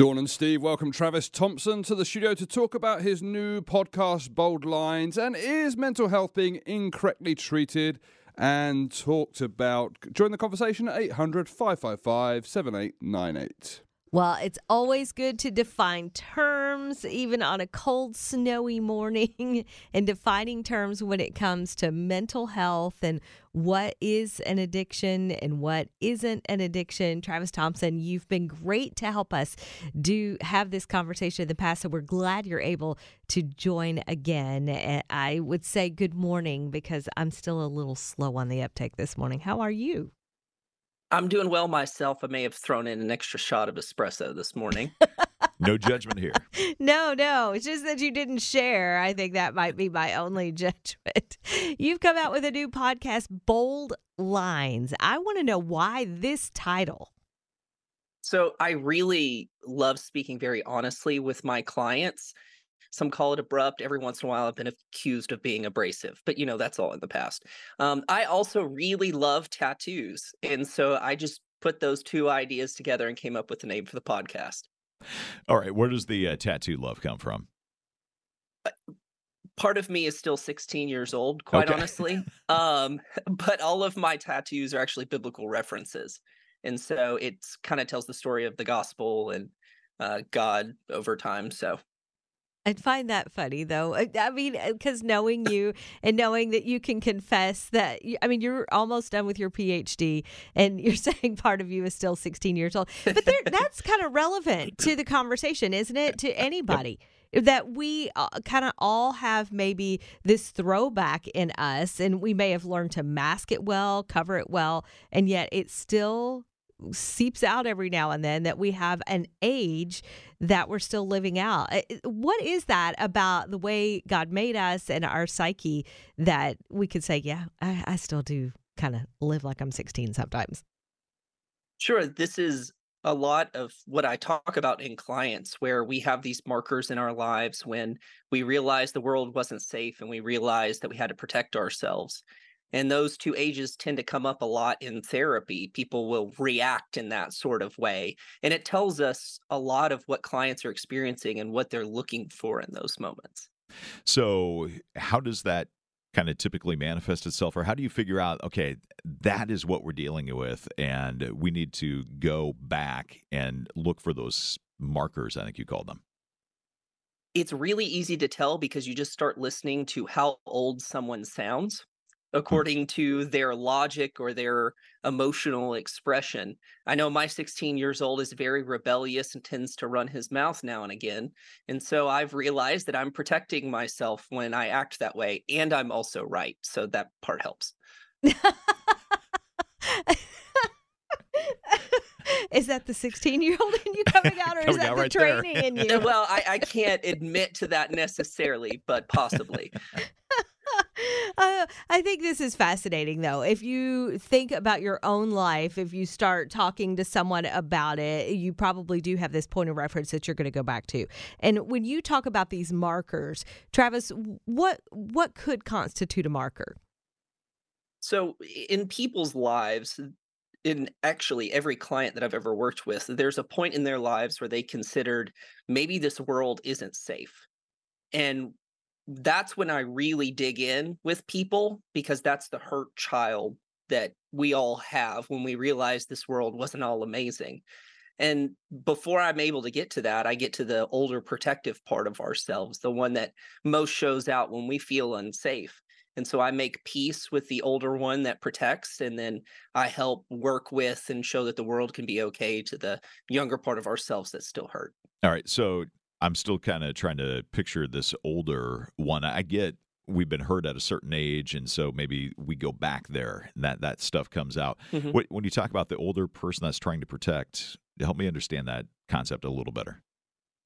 Dawn and Steve welcome Travis Thompson to the studio to talk about his new podcast, Bold Lines, and is mental health being incorrectly treated? And talked about. Join the conversation at 800 555 7898. Well, it's always good to define terms, even on a cold, snowy morning, and defining terms when it comes to mental health and what is an addiction and what isn't an addiction. Travis Thompson, you've been great to help us do have this conversation in the past, so we're glad you're able to join again. I would say good morning because I'm still a little slow on the uptake this morning. How are you? I'm doing well myself. I may have thrown in an extra shot of espresso this morning. no judgment here. No, no. It's just that you didn't share. I think that might be my only judgment. You've come out with a new podcast, Bold Lines. I want to know why this title. So, I really love speaking very honestly with my clients. Some call it abrupt. Every once in a while, I've been accused of being abrasive, but you know, that's all in the past. Um, I also really love tattoos. And so I just put those two ideas together and came up with the name for the podcast. All right. Where does the uh, tattoo love come from? Uh, part of me is still 16 years old, quite okay. honestly. Um, but all of my tattoos are actually biblical references. And so it kind of tells the story of the gospel and uh, God over time. So I find that funny though. I mean, because uh, knowing you and knowing that you can confess that, I mean, you're almost done with your PhD and you're saying part of you is still 16 years old. But that's kind of relevant to the conversation, isn't it? To anybody. That we uh, kind of all have maybe this throwback in us, and we may have learned to mask it well, cover it well, and yet it's still seeps out every now and then that we have an age that we're still living out. What is that about the way God made us and our psyche that we could say, yeah, I, I still do kind of live like I'm 16 sometimes? Sure. This is a lot of what I talk about in clients where we have these markers in our lives when we realize the world wasn't safe and we realize that we had to protect ourselves and those two ages tend to come up a lot in therapy people will react in that sort of way and it tells us a lot of what clients are experiencing and what they're looking for in those moments so how does that kind of typically manifest itself or how do you figure out okay that is what we're dealing with and we need to go back and look for those markers i think you called them it's really easy to tell because you just start listening to how old someone sounds. Hmm. according to their logic or their emotional expression. I know my 16 years old is very rebellious and tends to run his mouth now and again. And so I've realized that I'm protecting myself when I act that way. And I'm also right. So that part helps. is that the 16 year old in you coming out or is that the right training in you? Well, I, I can't admit to that necessarily, but possibly. Uh, I think this is fascinating, though. If you think about your own life, if you start talking to someone about it, you probably do have this point of reference that you're going to go back to. And when you talk about these markers, Travis, what what could constitute a marker? So, in people's lives, in actually every client that I've ever worked with, there's a point in their lives where they considered maybe this world isn't safe. And that's when I really dig in with people because that's the hurt child that we all have when we realize this world wasn't all amazing. And before I'm able to get to that, I get to the older protective part of ourselves, the one that most shows out when we feel unsafe. And so I make peace with the older one that protects, and then I help work with and show that the world can be okay to the younger part of ourselves that's still hurt. All right. So I'm still kind of trying to picture this older one. I get we've been hurt at a certain age, and so maybe we go back there, and that that stuff comes out. Mm-hmm. When you talk about the older person that's trying to protect, help me understand that concept a little better.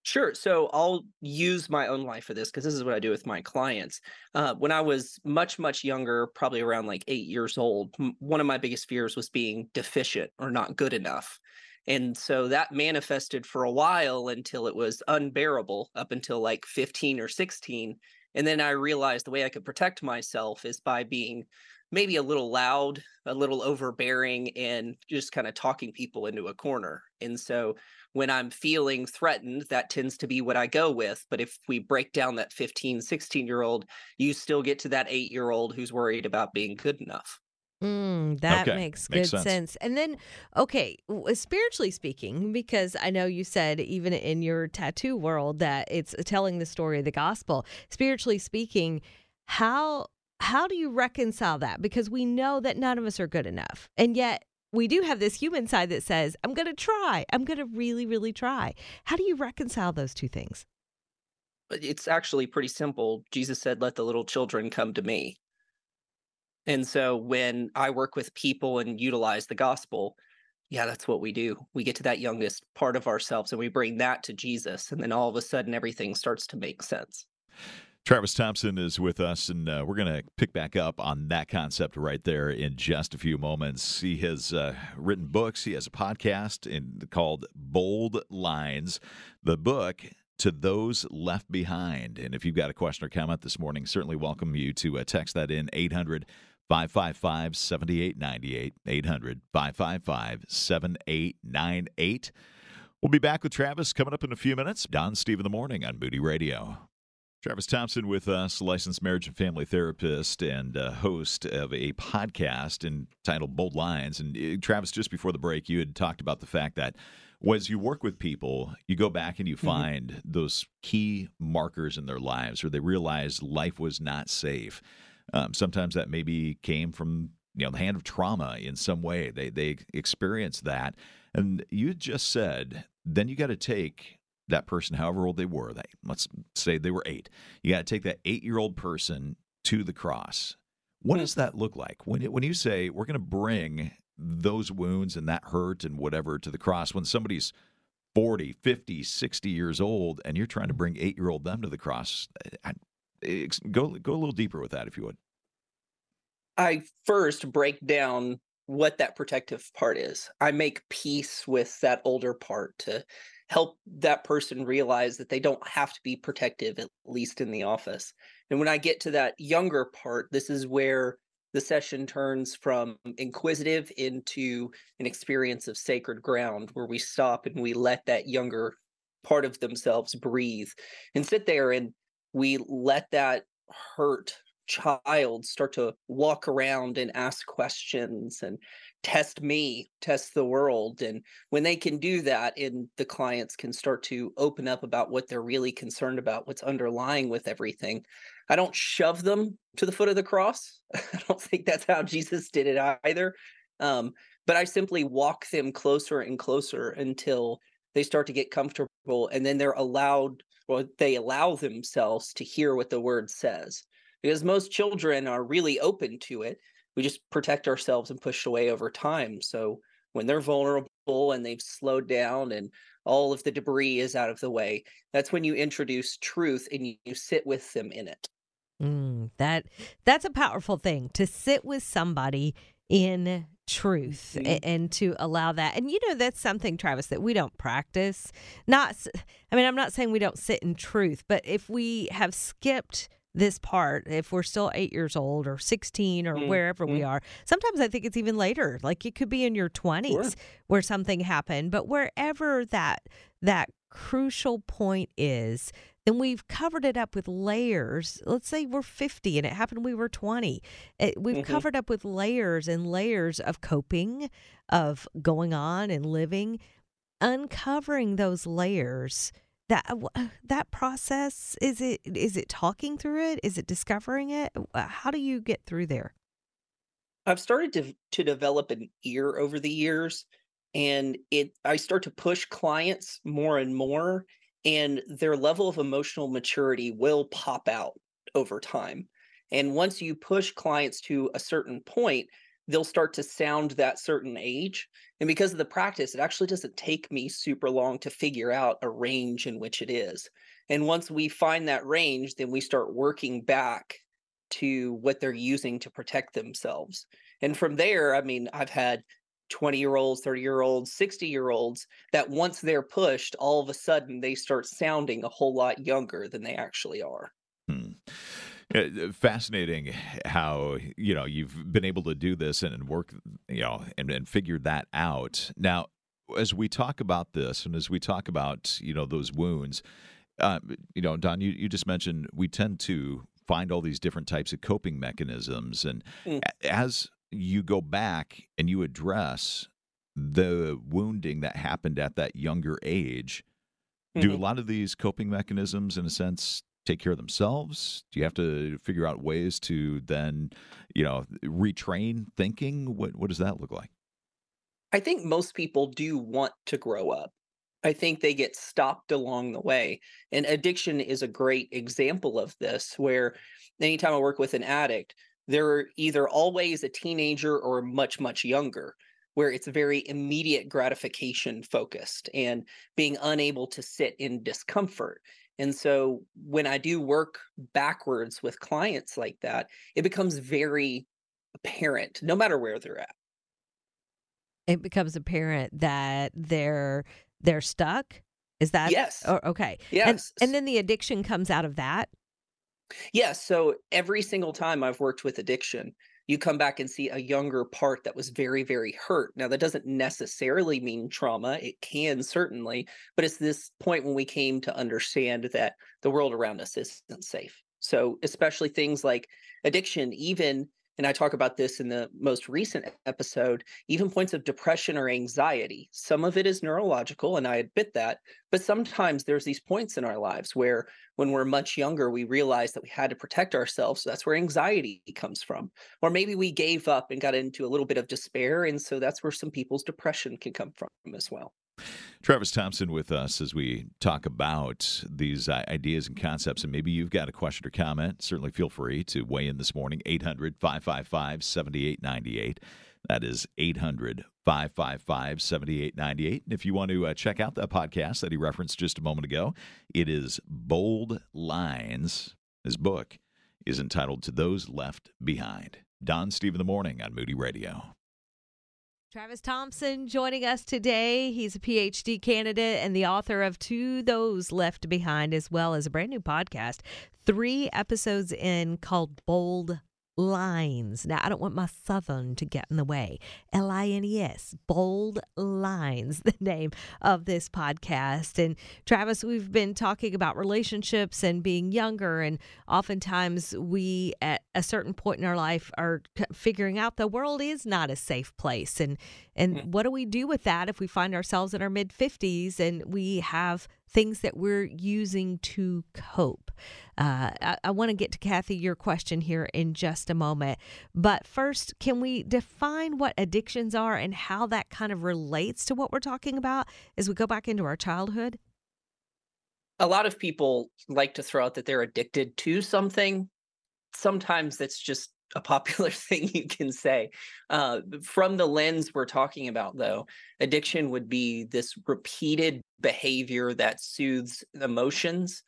Sure. So I'll use my own life for this because this is what I do with my clients. Uh, when I was much, much younger, probably around like eight years old, m- one of my biggest fears was being deficient or not good enough. And so that manifested for a while until it was unbearable up until like 15 or 16. And then I realized the way I could protect myself is by being maybe a little loud, a little overbearing, and just kind of talking people into a corner. And so when I'm feeling threatened, that tends to be what I go with. But if we break down that 15, 16 year old, you still get to that eight year old who's worried about being good enough. Mm, that Okay, makes makes good sense. sense. And then, okay, spiritually speaking, because I know you said even in your tattoo world that it's telling the story of the gospel. Spiritually speaking, how how do you reconcile that? Because we know that none of us are good enough, and yet we do have this human side that says, "I'm going to try. I'm going to really, really try." How do you reconcile those two things? It's actually pretty simple. Jesus said, Let the little children come to me. And so when I work with people and utilize the gospel, yeah, that's what we do. We get to that youngest part of ourselves and we bring that to Jesus. And then all of a sudden, everything starts to make sense. Travis Thompson is with us, and uh, we're going to pick back up on that concept right there in just a few moments. He has uh, written books. He has a podcast in, called Bold Lines. The book to those left behind. And if you've got a question or comment this morning, certainly welcome you to uh, text that in 800 555 7898. 800 555 7898. We'll be back with Travis coming up in a few minutes. Dawn Steve in the morning on Moody Radio. Travis Thompson with us, licensed marriage and family therapist and uh, host of a podcast entitled Bold Lines. And uh, Travis, just before the break, you had talked about the fact that as you work with people, you go back and you find those key markers in their lives where they realize life was not safe. Um, sometimes that maybe came from you know the hand of trauma in some way. They they experience that, and you just said then you got to take that person, however old they were, they let's say they were eight. You got to take that eight-year-old person to the cross. What does that look like when when you say we're going to bring those wounds and that hurt and whatever to the cross when somebody's 40, 50, 60 years old and you're trying to bring 8-year-old them to the cross? Go go a little deeper with that if you would. I first break down what that protective part is. I make peace with that older part to help that person realize that they don't have to be protective, at least in the office. And when I get to that younger part, this is where the session turns from inquisitive into an experience of sacred ground where we stop and we let that younger part of themselves breathe and sit there and we let that hurt child start to walk around and ask questions and test me, test the world. And when they can do that, and the clients can start to open up about what they're really concerned about, what's underlying with everything. I don't shove them to the foot of the cross. I don't think that's how Jesus did it either. Um, but I simply walk them closer and closer until they start to get comfortable and then they're allowed or they allow themselves to hear what the word says because most children are really open to it. We just protect ourselves and push away over time. So when they're vulnerable and they've slowed down and all of the debris is out of the way, that's when you introduce truth and you, you sit with them in it. Mm, that that's a powerful thing to sit with somebody in truth Mhm. a- and to allow that. And you know that's something Travis that we don't practice. Not I mean I'm not saying we don't sit in truth, but if we have skipped this part, if we're still 8 years old or 16 or Mm, wherever we mm. are. Sometimes I think it's even later. Like it could be in your 20s where something happened, but wherever that that crucial point is, then we've covered it up with layers. Let's say we're 50 and it happened we were 20. It, we've Mhm. covered up with layers and layers of coping, of going on and living, uncovering those layers. That uh, that process is it is it talking through it? Is it discovering it? Uh, How do you get through there? I've started to to develop an ear over the years and it I start to push clients more and more and their level of emotional maturity will pop out over time. And once you push clients to a certain point, they'll start to sound that certain age. And because of the practice, it actually doesn't take me super long to figure out a range in which it is. And once we find that range, then we start working back to what they're using to protect themselves. And from there, I mean, I've had 20 year olds, 30 year olds, 60 year olds that once they're pushed, all of a sudden they start sounding a whole lot younger than they actually are. Hmm. Fascinating how you know you've been able to do this and, and work you know and, and figure that out. Now, as we talk about this and as we talk about you know those wounds uh, you know Dawn you, you just mentioned we tend to find all these different types of coping mechanisms and mm. as you go back and you address the wounding that happened at that younger age mm-hmm. do a lot of these coping mechanisms in a sense take care of themselves do you have to figure out ways to then you know retrain thinking what what does that look like I think most people do want to grow up. I think they get stopped along the way. And addiction is a great example of this, where anytime I work with an addict, they're either always a teenager or much, much younger, where it's very immediate gratification focused and being unable to sit in discomfort. And so when I do work backwards with clients like that, it becomes very apparent, no matter where they're at it becomes apparent that they're they're stuck. Is that yes? Oh, okay. Yes. And, and then the addiction comes out of that. Yes. So every single time I've worked with addiction, you come back and see a younger part that was very, very hurt. Now, that doesn't necessarily mean trauma. It can certainly, but it's this point when we came to understand that the world around us isn't safe. So, especially things like addiction, even and I talk about this in the most recent episode, even points of depression or anxiety. Some of it is neurological, and I admit that. But sometimes there's these points in our lives where, when we're much younger, we realize that we had to protect ourselves. So that's where anxiety comes from. Or maybe we gave up and got into a little bit of despair. And so that's where some people's depression can come from as well. Travis Thompson with us as we talk about these uh, ideas and concepts. And maybe you've got a question or comment. Certainly feel free to weigh in this morning. 800 555 7898. That is 800 555 7898. And if you want to uh, check out that podcast that he referenced just a moment ago, it is Bold Lines. His book is entitled To Those Left Behind. Dawn Steve in the Morning on Moody Radio. Travis Thompson joining us today. He's a PhD candidate and the author of To Those Left Behind, as well as a brand new podcast, three episodes in called Bold lines. Now, I don't want my southern to get in the way. L I N E S, bold lines, the name of this podcast. And Travis, we've been talking about relationships and being younger. And oftentimes we, at a certain point in our life, are figuring out the world is not a safe place. And, and mm. what do we do with that if we find ourselves in our mid 50s and we have things that we're using to cope. Uh, I, I want to get to Kathy, your question here in just a moment. But first, can we define what addictions are and how that kind of relates to what we're talking about as we go back into our childhood? A lot of people like to throw out that they're addicted to something. Sometimes that's just a popular thing you can say. Uh, from the lens we're talking about, though, addiction would be this repeated behavior that soothes emotions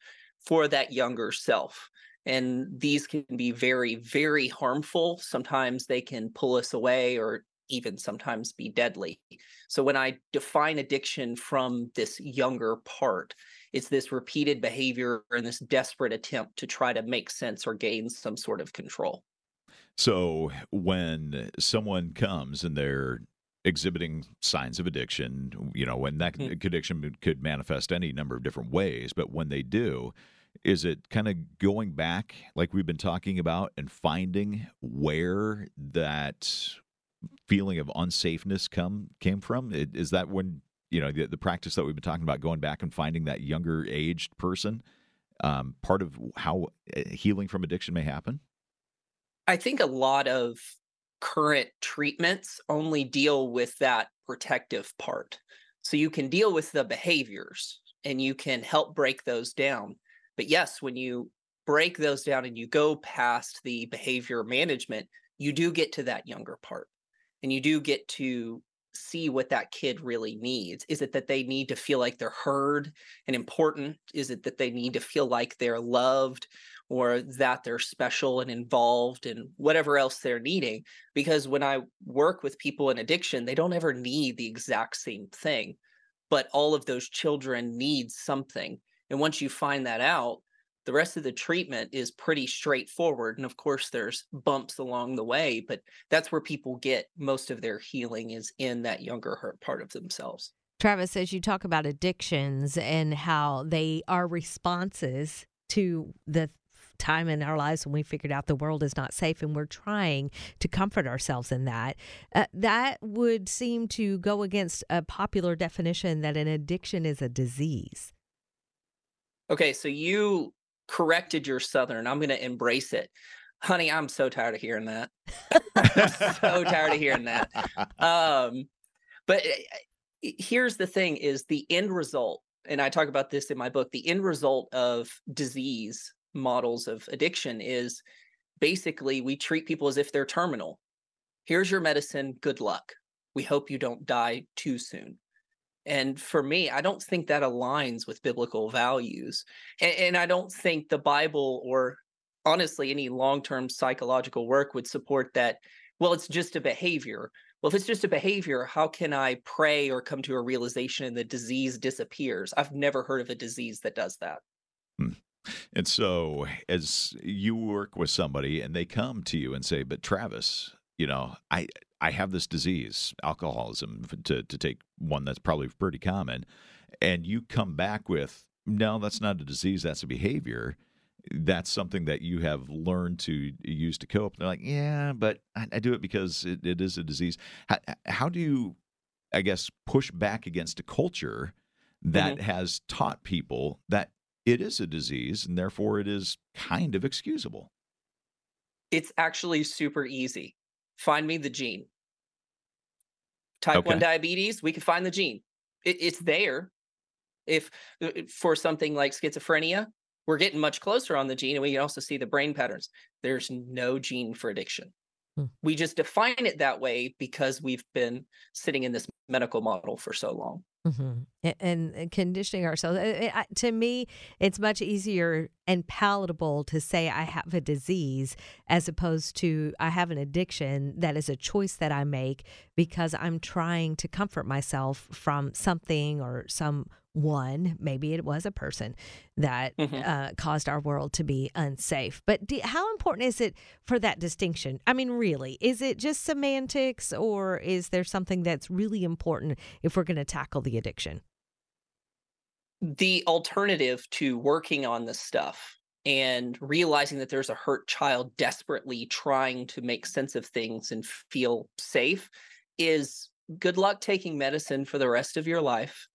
for that younger self. And these can be very, very harmful. Sometimes they can pull us away or even sometimes be deadly. So when I define addiction from this younger part, it's this repeated behavior and this desperate attempt to try to make sense or gain some sort of control. So when someone comes and they're exhibiting signs of addiction, you know, when that mm-hmm. addiction could manifest any number of different ways, but when they do, is it kind of going back like we've been talking about and finding where that feeling of unsafeness come came from? Is that when you know the, the practice that we've been talking about going back and finding that younger aged person um, part of how eh, healing from addiction may happen? I think a lot of current treatments only deal with that protective part. So you can deal with the behaviors and you can help break those down. But yes, when you break those down and you go past the behavior management, you do get to that younger part and you do get to see what that kid really needs. Is it that they need to feel like they're heard and important? Is it that they need to feel like they're loved? Or that they're special and involved and whatever else they're needing. Because when I work with people in addiction, they don't ever need the exact same thing, but all of those children need something. And once you find that out, the rest of the treatment is pretty straightforward. And of course, there's bumps along the way, but that's where people get most of their healing is in that younger hurt part of themselves. Travis, as you talk about addictions and how they are responses to the time in our lives when we figured out the world is not safe and we're trying to comfort ourselves in that, uh, that would seem to go against a popular definition that an addiction is a disease. Okay, so you corrected your Southern. I'm going to embrace it. Honey, I'm so tired of hearing that. so tired of hearing that. Um, but eh, eh, here's the thing is the end result and i talk about this in my book the end result of disease models of addiction is basically we treat people as if they're terminal. Here's your medicine. Good luck. We hope you don't die too soon. And for me, I don't think that aligns with biblical values. And, and I don't think the Bible or honestly any long term psychological work would support that. Well, it's just a behavior. Well, if it's just a behavior, how can I pray or come to a realization and the disease disappears? I've never heard of a disease that does that. Hmm. And so, as you work with somebody and they come to you and say, "But Travis, you know, I I have this disease, alcoholism, to to take one that's probably pretty common," and you come back with, "No, that's not a disease. That's a behavior." That's something that you have learned to use to cope. They're like, yeah, but I, I do it because it, it is a disease. How, how do you, I guess, push back against a culture that mm-hmm. has taught people that it is a disease and therefore it is kind of excusable. It's actually super easy. Find me the gene. Type okay. 1 diabetes, we can find the gene. It, it's there. If uh, for something like schizophrenia, we're getting much closer on the gene and we can also see the brain patterns. There's no gene for addiction. Hmm. We just define it that way because we've been sitting in this medical model for so long. Mm-hmm. And conditioning ourselves. It, it, to me, it's much easier and palatable to say I have a disease as opposed to I have an addiction that is a choice that I make because I'm trying to comfort myself from something or some one, maybe it was a person that mm-hmm. uh, caused our world to be unsafe. But do, how important is it for that distinction? I mean, really, is it just semantics or is there something that's really important if we're going to tackle the addiction? The alternative to working on this stuff and realizing that there's a hurt child desperately trying to make sense of things and feel safe is good luck taking medicine for the rest of your life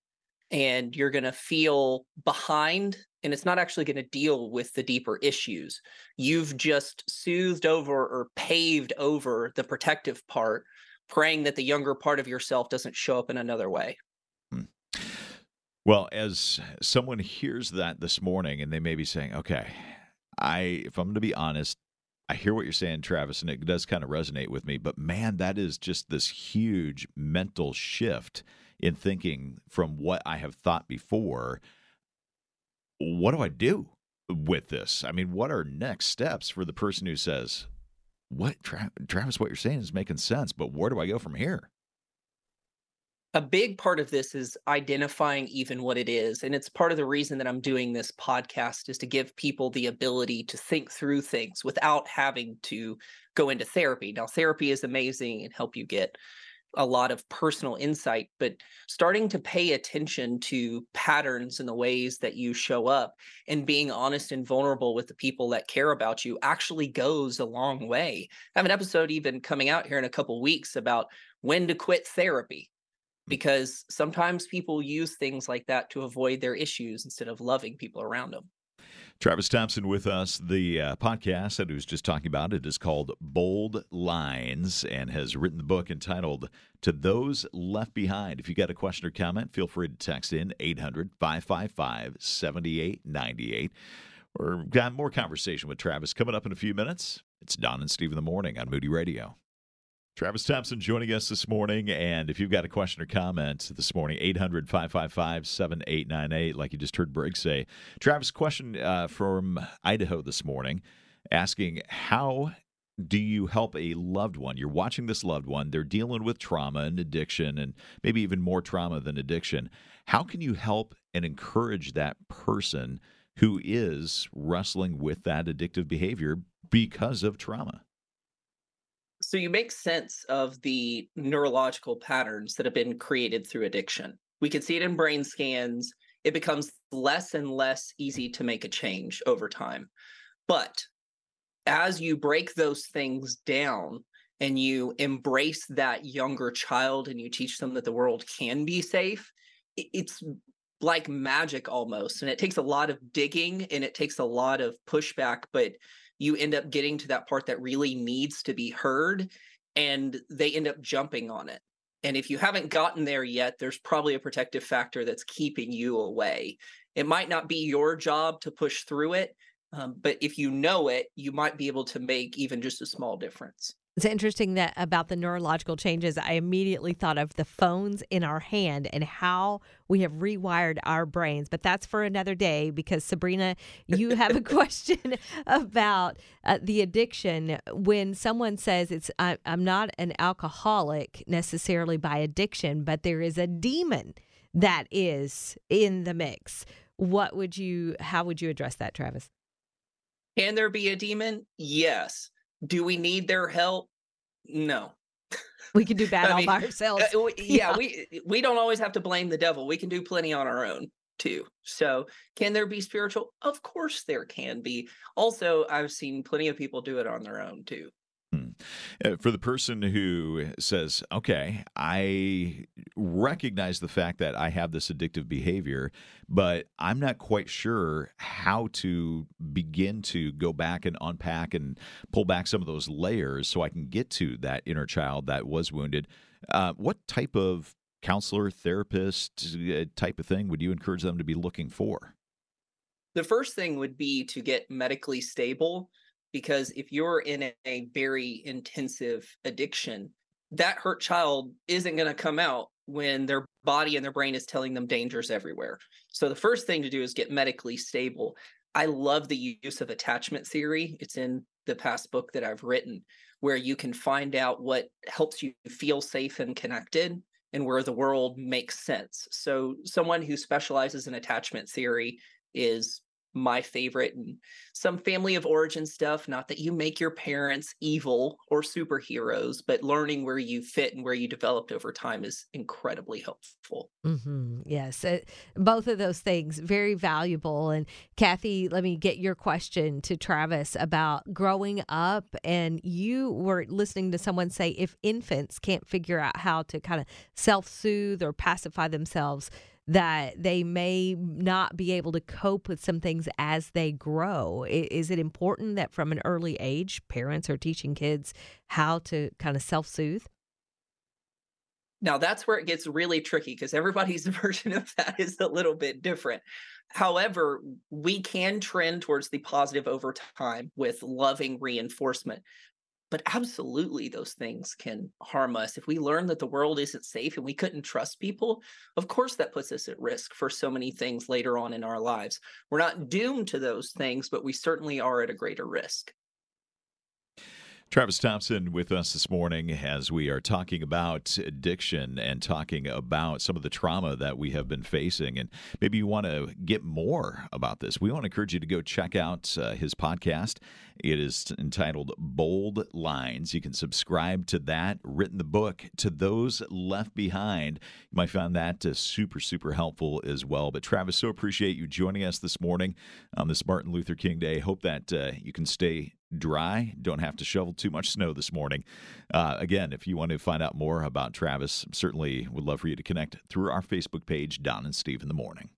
and you're going to feel behind and it's not actually going to deal with the deeper issues. You've just soothed over or paved over the protective part, praying that the younger part of yourself doesn't show up in another way. Hmm. Well, as someone hears that this morning and they may be saying, okay, I, if I'm going to be honest, I hear what you're saying, Travis, and it does kind of resonate with me, but man, that is just this huge mental shift in thinking from what I have thought before. What do I do with this? I mean, what are next steps for the person who says, "What, Tra- Travis? What you're saying is making sense, but where do I go from here?" A big part of this is identifying even what it is and it's part of the reason that i'm doing this podcast is to give people the ability to think through things without having to go into therapy now therapy is amazing and help you get a lot of personal insight, but starting to pay attention to patterns and the ways that you show up and being honest and vulnerable with the people that care about you actually goes a long way. I have an episode even coming out here in a couple weeks about when to quit therapy. Because sometimes people use things like that to avoid their issues instead of loving people around them. Travis Thompson with us. The uh, podcast that he was just talking about it is called Bold Lines and has written the book entitled To Those Left Behind. If you got a question or comment, feel free to text in 800 555 7898. We're got more conversation with Travis coming up in a few minutes. It's Dawn and Steve in the morning on Moody Radio. Travis Thompson joining us this morning. And if you've got a question or comment this morning, 800 555 7898, like you just heard Briggs say. Travis, question uh, from Idaho this morning asking, How do you help a loved one? You're watching this loved one, they're dealing with trauma and addiction, and maybe even more trauma than addiction. How can you help and encourage that person who is wrestling with that addictive behavior because of trauma? So you make sense of the neurological patterns that have been created through addiction We can see it in brain scans. It becomes less and less easy to make a change over time. But as you break those things down and you embrace that younger child and you teach them that the world can be safe, it's like magic almost. And it takes a lot of digging and it takes a lot of pushback, but you end up getting to that part that really needs to be heard and they end up jumping on it. And if you haven't gotten there yet, there's probably a protective factor that's keeping you away. It might not be your job to push through it, um, but if you know it, you might be able to make even just a small difference. It's interesting that about the neurological changes, I immediately thought of the phones in our hand and how we have rewired our brains. But that's for another day because Sabrina, you have a question about uh, the addiction. When someone says it's, I, I'm not an alcoholic necessarily by addiction, but there is a demon that is in the mix. What would you, how would you address that, Travis? Can there be a demon? Yes. Do we need their help? No. We can do bad all mean, by ourselves. Uh, we, yeah, yeah, we we don't always have to blame the devil. We can do plenty on our own too. So, can there be spiritual? Of course there can be. Also, I've seen plenty of people do it on their own too. Hmm. Uh, for the person who says, okay, I recognize the fact that I have this addictive behavior, but I'm not quite sure how to begin to go back and unpack and pull back some of those layers so I can get to that inner child that was wounded. Uh, what type of counselor, therapist uh, type of thing would you encourage them to be looking for? The first thing would be to get medically stable because if you're in a very intensive addiction that hurt child isn't going to come out when their body and their brain is telling them dangers everywhere. So the first thing to do is get medically stable. I love the use of attachment theory. It's in the past book that i've written where you can find out what helps you feel safe and connected and where the world makes sense. So someone who specializes in attachment theory is my favorite and some family of origin stuff not that you make your parents evil or superheroes but learning where you fit and where you developed over time is incredibly helpful mm-hmm. yes it, both of those things very valuable and kathy let me get your question to travis about growing up and you were listening to someone say if infants can't figure out how to kind of self-soothe or pacify themselves that they may not be able to cope with some things as they grow. Is it important that from an early age, parents are teaching kids how to kind of self soothe? Now, that's where it gets really tricky because everybody's version of that is a little bit different. However, we can trend towards the positive over time with loving reinforcement but absolutely those things can harm us. If we learn that the world isn't safe and we couldn't trust people of course that puts us at risk for so many things later on in our lives. We're not doomed to those things but we certainly are at a greater risk Travis Thompson with us this morning as we are talking about addiction and talking about some of the trauma that we have been facing. And maybe you want to get more about this. We want to encourage you to go check out uh, his podcast. It is entitled Bold Lines. You can subscribe to that, written the book, To Those Left Behind. You might find that uh, super, super helpful as well. But Travis, so appreciate you joining us this morning on this Martin Luther King Day. Hope that uh, you can stay dry. Dawn't have to shovel too much snow this morning. Uh, again, if you want to find out more about Travis, certainly would love for you to connect through our Facebook page, Don and Steve in the Morning.